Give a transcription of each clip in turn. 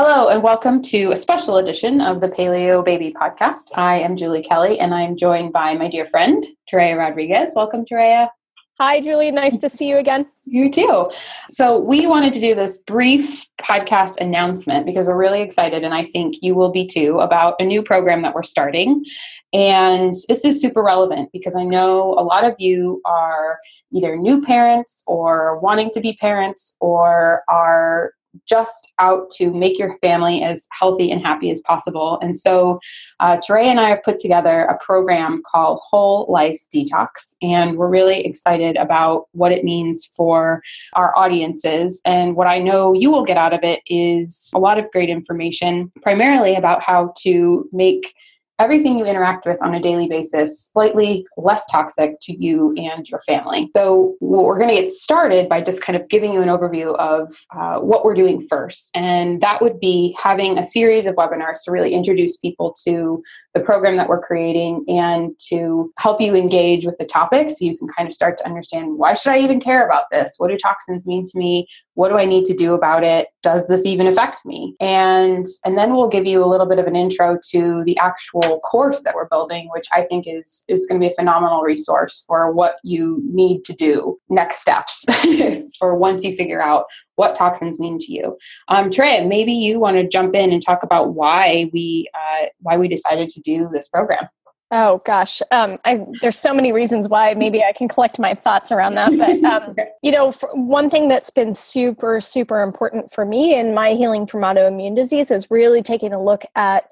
Hello, and welcome to a special edition of the Paleo Baby Podcast. I am Julie Kelly, and I'm joined by my dear friend, Terea Rodriguez. Welcome, Terea. Hi, Julie. Nice to see you again. You too. So, we wanted to do this brief podcast announcement because we're really excited, and I think you will be too, about a new program that we're starting. And this is super relevant because I know a lot of you are either new parents or wanting to be parents or are just out to make your family as healthy and happy as possible. And so, uh, and I have put together a program called Whole Life Detox, and we're really excited about what it means for our audiences. And what I know you will get out of it is a lot of great information, primarily about how to make everything you interact with on a daily basis slightly less toxic to you and your family. So, we're going to get started by just kind of giving you an overview of uh, what we're doing first. And that would be having a series of webinars to really introduce people to the program that we're creating and to help you engage with the topic so you can kind of start to understand why should I even care about this? What do toxins mean to me? What do I need to do about it? Does this even affect me? And and then we'll give you a little bit of an intro to the actual course that we're building, which I think is is going to be a phenomenal resource for what you need to do next steps for once you figure out what toxins mean to you. Um, Trey, maybe you want to jump in and talk about why we uh, why we decided to do this program. Oh gosh, um, I, there's so many reasons why. Maybe I can collect my thoughts around that. But um, you know, one thing that's been super, super important for me in my healing from autoimmune disease is really taking a look at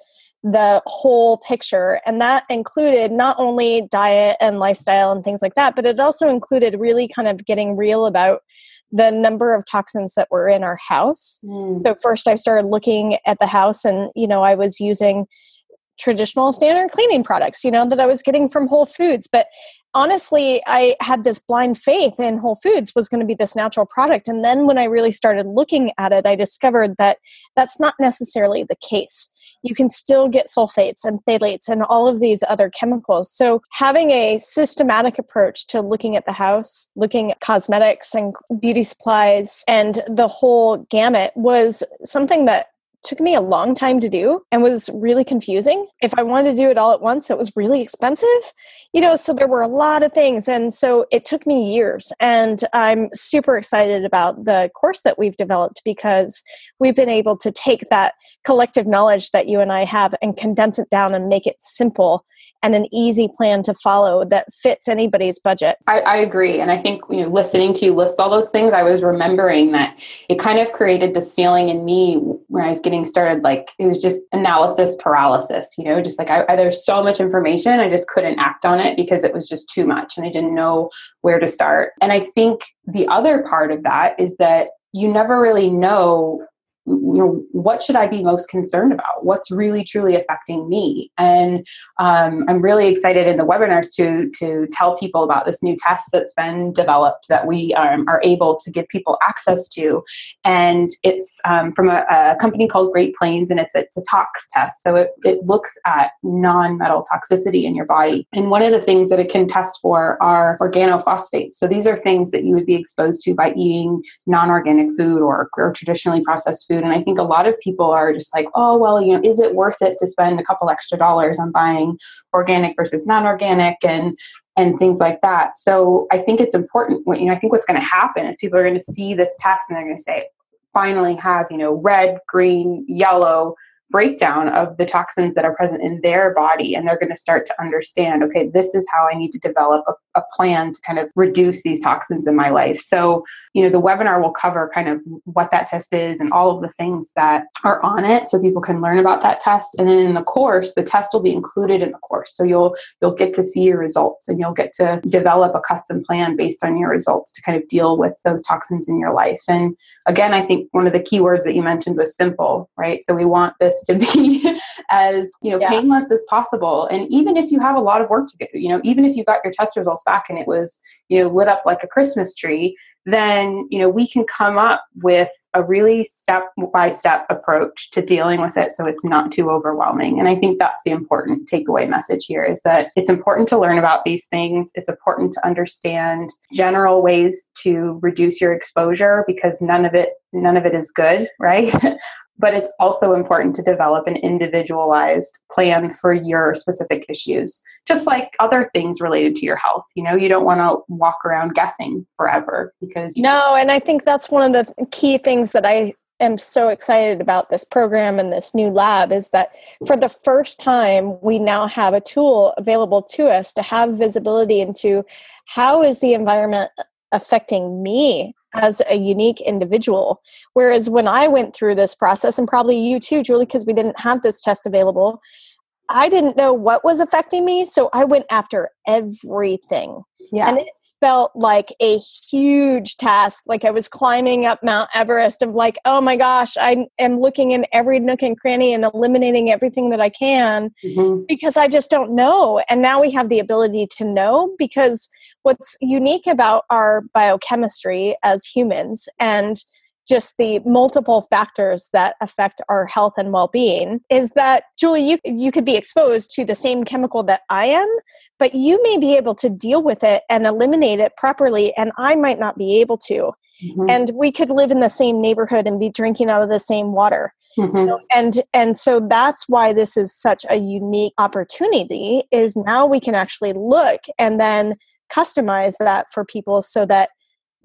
the whole picture, and that included not only diet and lifestyle and things like that, but it also included really kind of getting real about the number of toxins that were in our house. Mm. So first, I started looking at the house, and you know, I was using traditional standard cleaning products, you know, that I was getting from Whole Foods. But honestly, I had this blind faith in Whole Foods was going to be this natural product. And then when I really started looking at it, I discovered that that's not necessarily the case. You can still get sulfates and phthalates and all of these other chemicals. So, having a systematic approach to looking at the house, looking at cosmetics and beauty supplies, and the whole gamut was something that took me a long time to do and was really confusing. If I wanted to do it all at once, it was really expensive. You know, so there were a lot of things. And so it took me years. And I'm super excited about the course that we've developed because we've been able to take that collective knowledge that you and I have and condense it down and make it simple and an easy plan to follow that fits anybody's budget. I, I, agree. And I think, you know, listening to you list all those things, I was remembering that it kind of created this feeling in me when I was getting started, like it was just analysis paralysis, you know, just like I, I, there's so much information, I just couldn't act on it because it was just too much and I didn't know where to start. And I think the other part of that is that you never really know you know what should i be most concerned about? What's really truly affecting me? And um, i'm really excited in the webinars to to tell people about this new test that's been developed that we um, are able to give people access to. And it's um, from a, a, company called great plains and it's a, it's a tox test. So it, it looks at non-metal toxicity in your body. And one of the things that it can test for are organophosphates. So these are things that you would be exposed to by eating non-organic food or, or traditionally processed food food. And I think a lot of people are just like, oh, well, you know, is it worth it to spend a couple extra dollars on buying organic versus non-organic and and things like that. So I think it's important. You know, I think what's going to happen is people are going to see this test and they're going to say, finally have you know red, green, yellow breakdown of the toxins that are present in their body and they're going to start to understand okay this is how i need to develop a, a, plan to kind of reduce these toxins in my life. So you know the webinar will cover kind of what that test is and all of the things that are on it so people can learn about that test. And then in the course the test will be included in the course. So you'll you'll get to see your results and you'll get to develop a custom plan based on your results to kind of deal with those toxins in your life. And again i think one of the key words that you mentioned was simple right? So we want this to be as you know yeah. painless as possible. And even if you have a lot of work to do you know even if you got your test results back and it was you know lit up like a christmas tree then you know we can come up with a really step by step approach to dealing with it so it's not too overwhelming. And i think that's the important takeaway message here is that it's important to learn about these things. It's important to understand general ways to reduce your exposure because none of it none of it is good right but it's also important to develop an individualized plan for your specific issues just like other things related to your health. You know you don't want to walk around guessing forever because no and i think that's one of the key things that i am so excited about this program and this new lab is that for the first time we now have a tool available to us to have visibility into how is the environment affecting me as a unique individual. Whereas when I went through this process, and probably you too, Julie, because we didn't have this test available, I didn't know what was affecting me. So I went after everything. Yeah. And it felt like a huge task. Like I was climbing up Mount Everest of like, oh my gosh, I am looking in every nook and cranny and eliminating everything that I can mm-hmm. because I just don't know. And now we have the ability to know because what's unique about our biochemistry as humans and just the multiple factors that affect our health and well-being is that Julie you you could be exposed to the same chemical that I am but you may be able to deal with it and eliminate it properly and I might not be able to mm-hmm. and we could live in the same neighborhood and be drinking out of the same water mm-hmm. you know? and and so that's why this is such a unique opportunity is now we can actually look and then customize that for people so that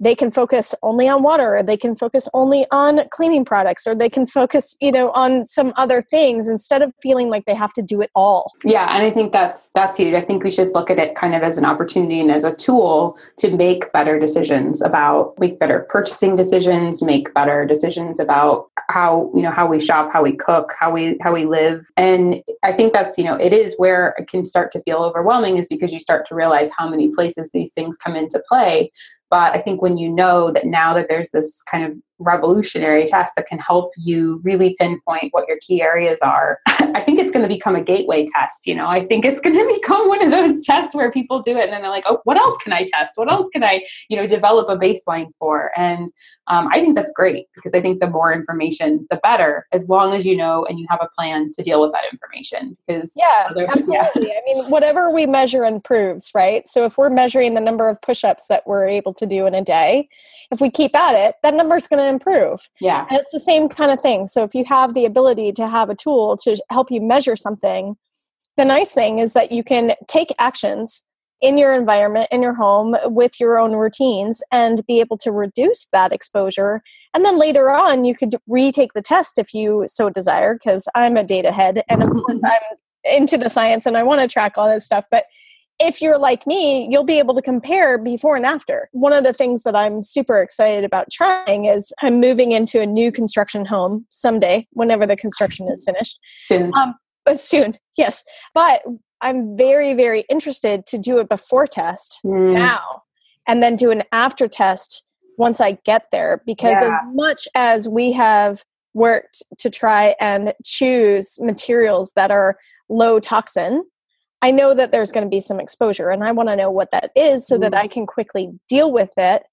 they can focus only on water or they can focus only on cleaning products or they can focus you know on some other things instead of feeling like they have to do it all. Yeah and i think that's that's huge. I think we should look at it kind of as an opportunity and as a tool to make better decisions about make better purchasing decisions make better decisions about how you know how we shop how we cook how we how we live. And i think that's you know it is where it can start to feel overwhelming is because you start to realize how many places these things come into play but I think when you know that now that there's this kind of revolutionary test that can help you really pinpoint what your key areas are. I think it's going to become a gateway test. You know, I think it's going to become one of those tests where people do it and then they're like, oh, what else can I test? What else can I, you know, develop a baseline for? And um, I think that's great because I think the more information, the better, as long as you know and you have a plan to deal with that information. Because yeah, absolutely. Yeah. I mean, whatever we measure improves, right? So if we're measuring the number of push-ups that we're able to do in a day, if we keep at it, that number is going to improve. Yeah. And it's the same kind of thing. So if you have the ability to have a tool to help you measure something, the nice thing is that you can take actions in your environment, in your home, with your own routines, and be able to reduce that exposure. And then later on, you could retake the test if you so desire, because I'm a data head. And of course, I'm into the science and I want to track all this stuff. But if you're like me, you'll be able to compare before and after. One of the things that I'm super excited about trying is I'm moving into a new construction home someday, whenever the construction is finished. Soon. Um, but soon, yes. But I'm very, very interested to do a before test mm. now and then do an after test once I get there. Because yeah. as much as we have worked to try and choose materials that are low toxin, I know that there's going to be some exposure and I want to know what that is so mm. that I can quickly deal with it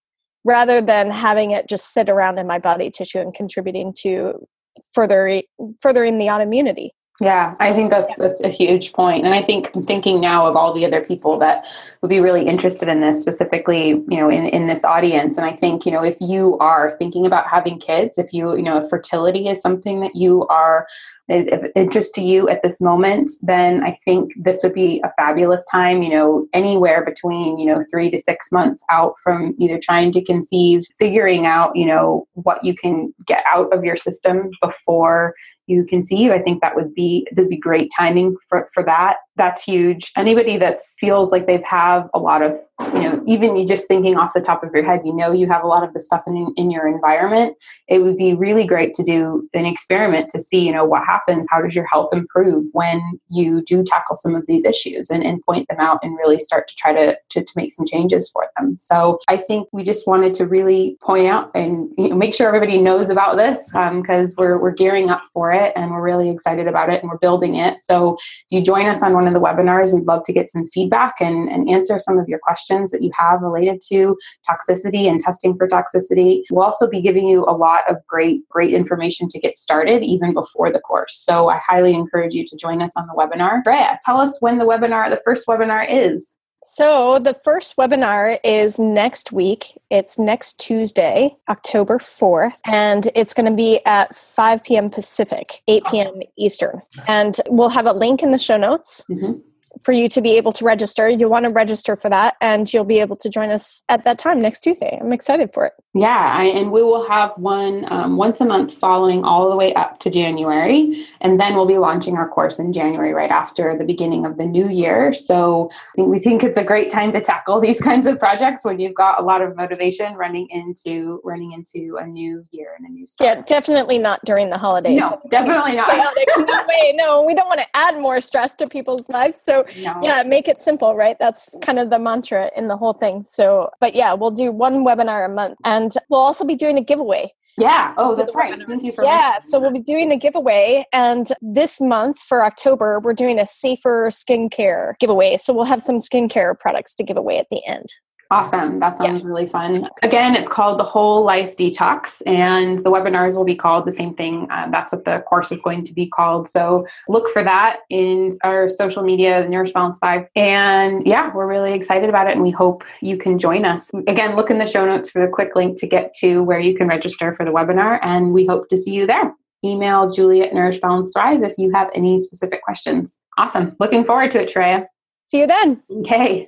rather than having it just sit around in my body tissue and contributing to further furthering the autoimmunity. Yeah, I think that's that's a huge point. And I think I'm thinking now of all the other people that would be really interested in this, specifically, you know, in, in this audience. And I think, you know, if you are thinking about having kids, if you, you know, if fertility is something that you are is of interest to you at this moment, then I think this would be a fabulous time, you know, anywhere between, you know, three to six months out from either trying to conceive, figuring out, you know, what you can get out of your system before you conceive. I think that would be would be great timing for, for that. That's huge. Anybody that feels like they've have a lot of you know, even you just thinking off the top of your head, you know, you have a lot of the stuff in, in your environment. It would be really great to do an experiment to see, you know, what happens. How does your health improve when you do tackle some of these issues and, and point them out and really start to try to, to, to make some changes for them. So I think we just wanted to really point out and you know, make sure everybody knows about this because um, we're, we're gearing up for it and we're really excited about it and we're building it. So if you join us on one of the webinars, we'd love to get some feedback and, and answer some of your questions questions that you have related to toxicity and testing for toxicity. We'll also be giving you a lot of great, great information to get started even before the course. So I highly encourage you to join us on the webinar. Drea, tell us when the webinar, the first webinar is. So, the first webinar is next week. It's next Tuesday, October 4th, and it's going to be at 5 p.m. Pacific, 8 p.m. Eastern. And we'll have a link in the show notes. Mm-hmm for you to be able to register. You'll want to register for that, and you'll be able to join us at that time next Tuesday. I'm excited for it. Yeah, I, and we will have one um, once a month following all the way up to January, and then we'll be launching our course in January right after the beginning of the new year. So we think it's a great time to tackle these kinds of projects when you've got a lot of motivation running into running into a new year and a new start. Yeah, definitely not during the holidays. No, definitely not. no way. No, we don't want to add more stress to people's lives. So no. yeah, make it simple, right? That's kind of the mantra in the whole thing. So, but yeah, we'll do one webinar a month and we'll also be doing a giveaway. Yeah. Oh, that's right. Thank you for Yeah. So we'll be doing a giveaway. And this month for October, we're doing a safer skincare giveaway. So we'll have some skincare products to give away at the end. Awesome. That sounds yeah. really fun. Again, it's called the Whole Life Detox, and the webinars will be called the same thing. Um, that's what the course is going to be called. So look for that in our social media, Nourish Balance Thrive. And yeah, we're really excited about it, and we hope you can join us. Again, look in the show notes for the quick link to get to where you can register for the webinar, and we hope to see you there. Email Julie at Nourish Balance Thrive if you have any specific questions. Awesome. Looking forward to it, Treya. See you then. Okay.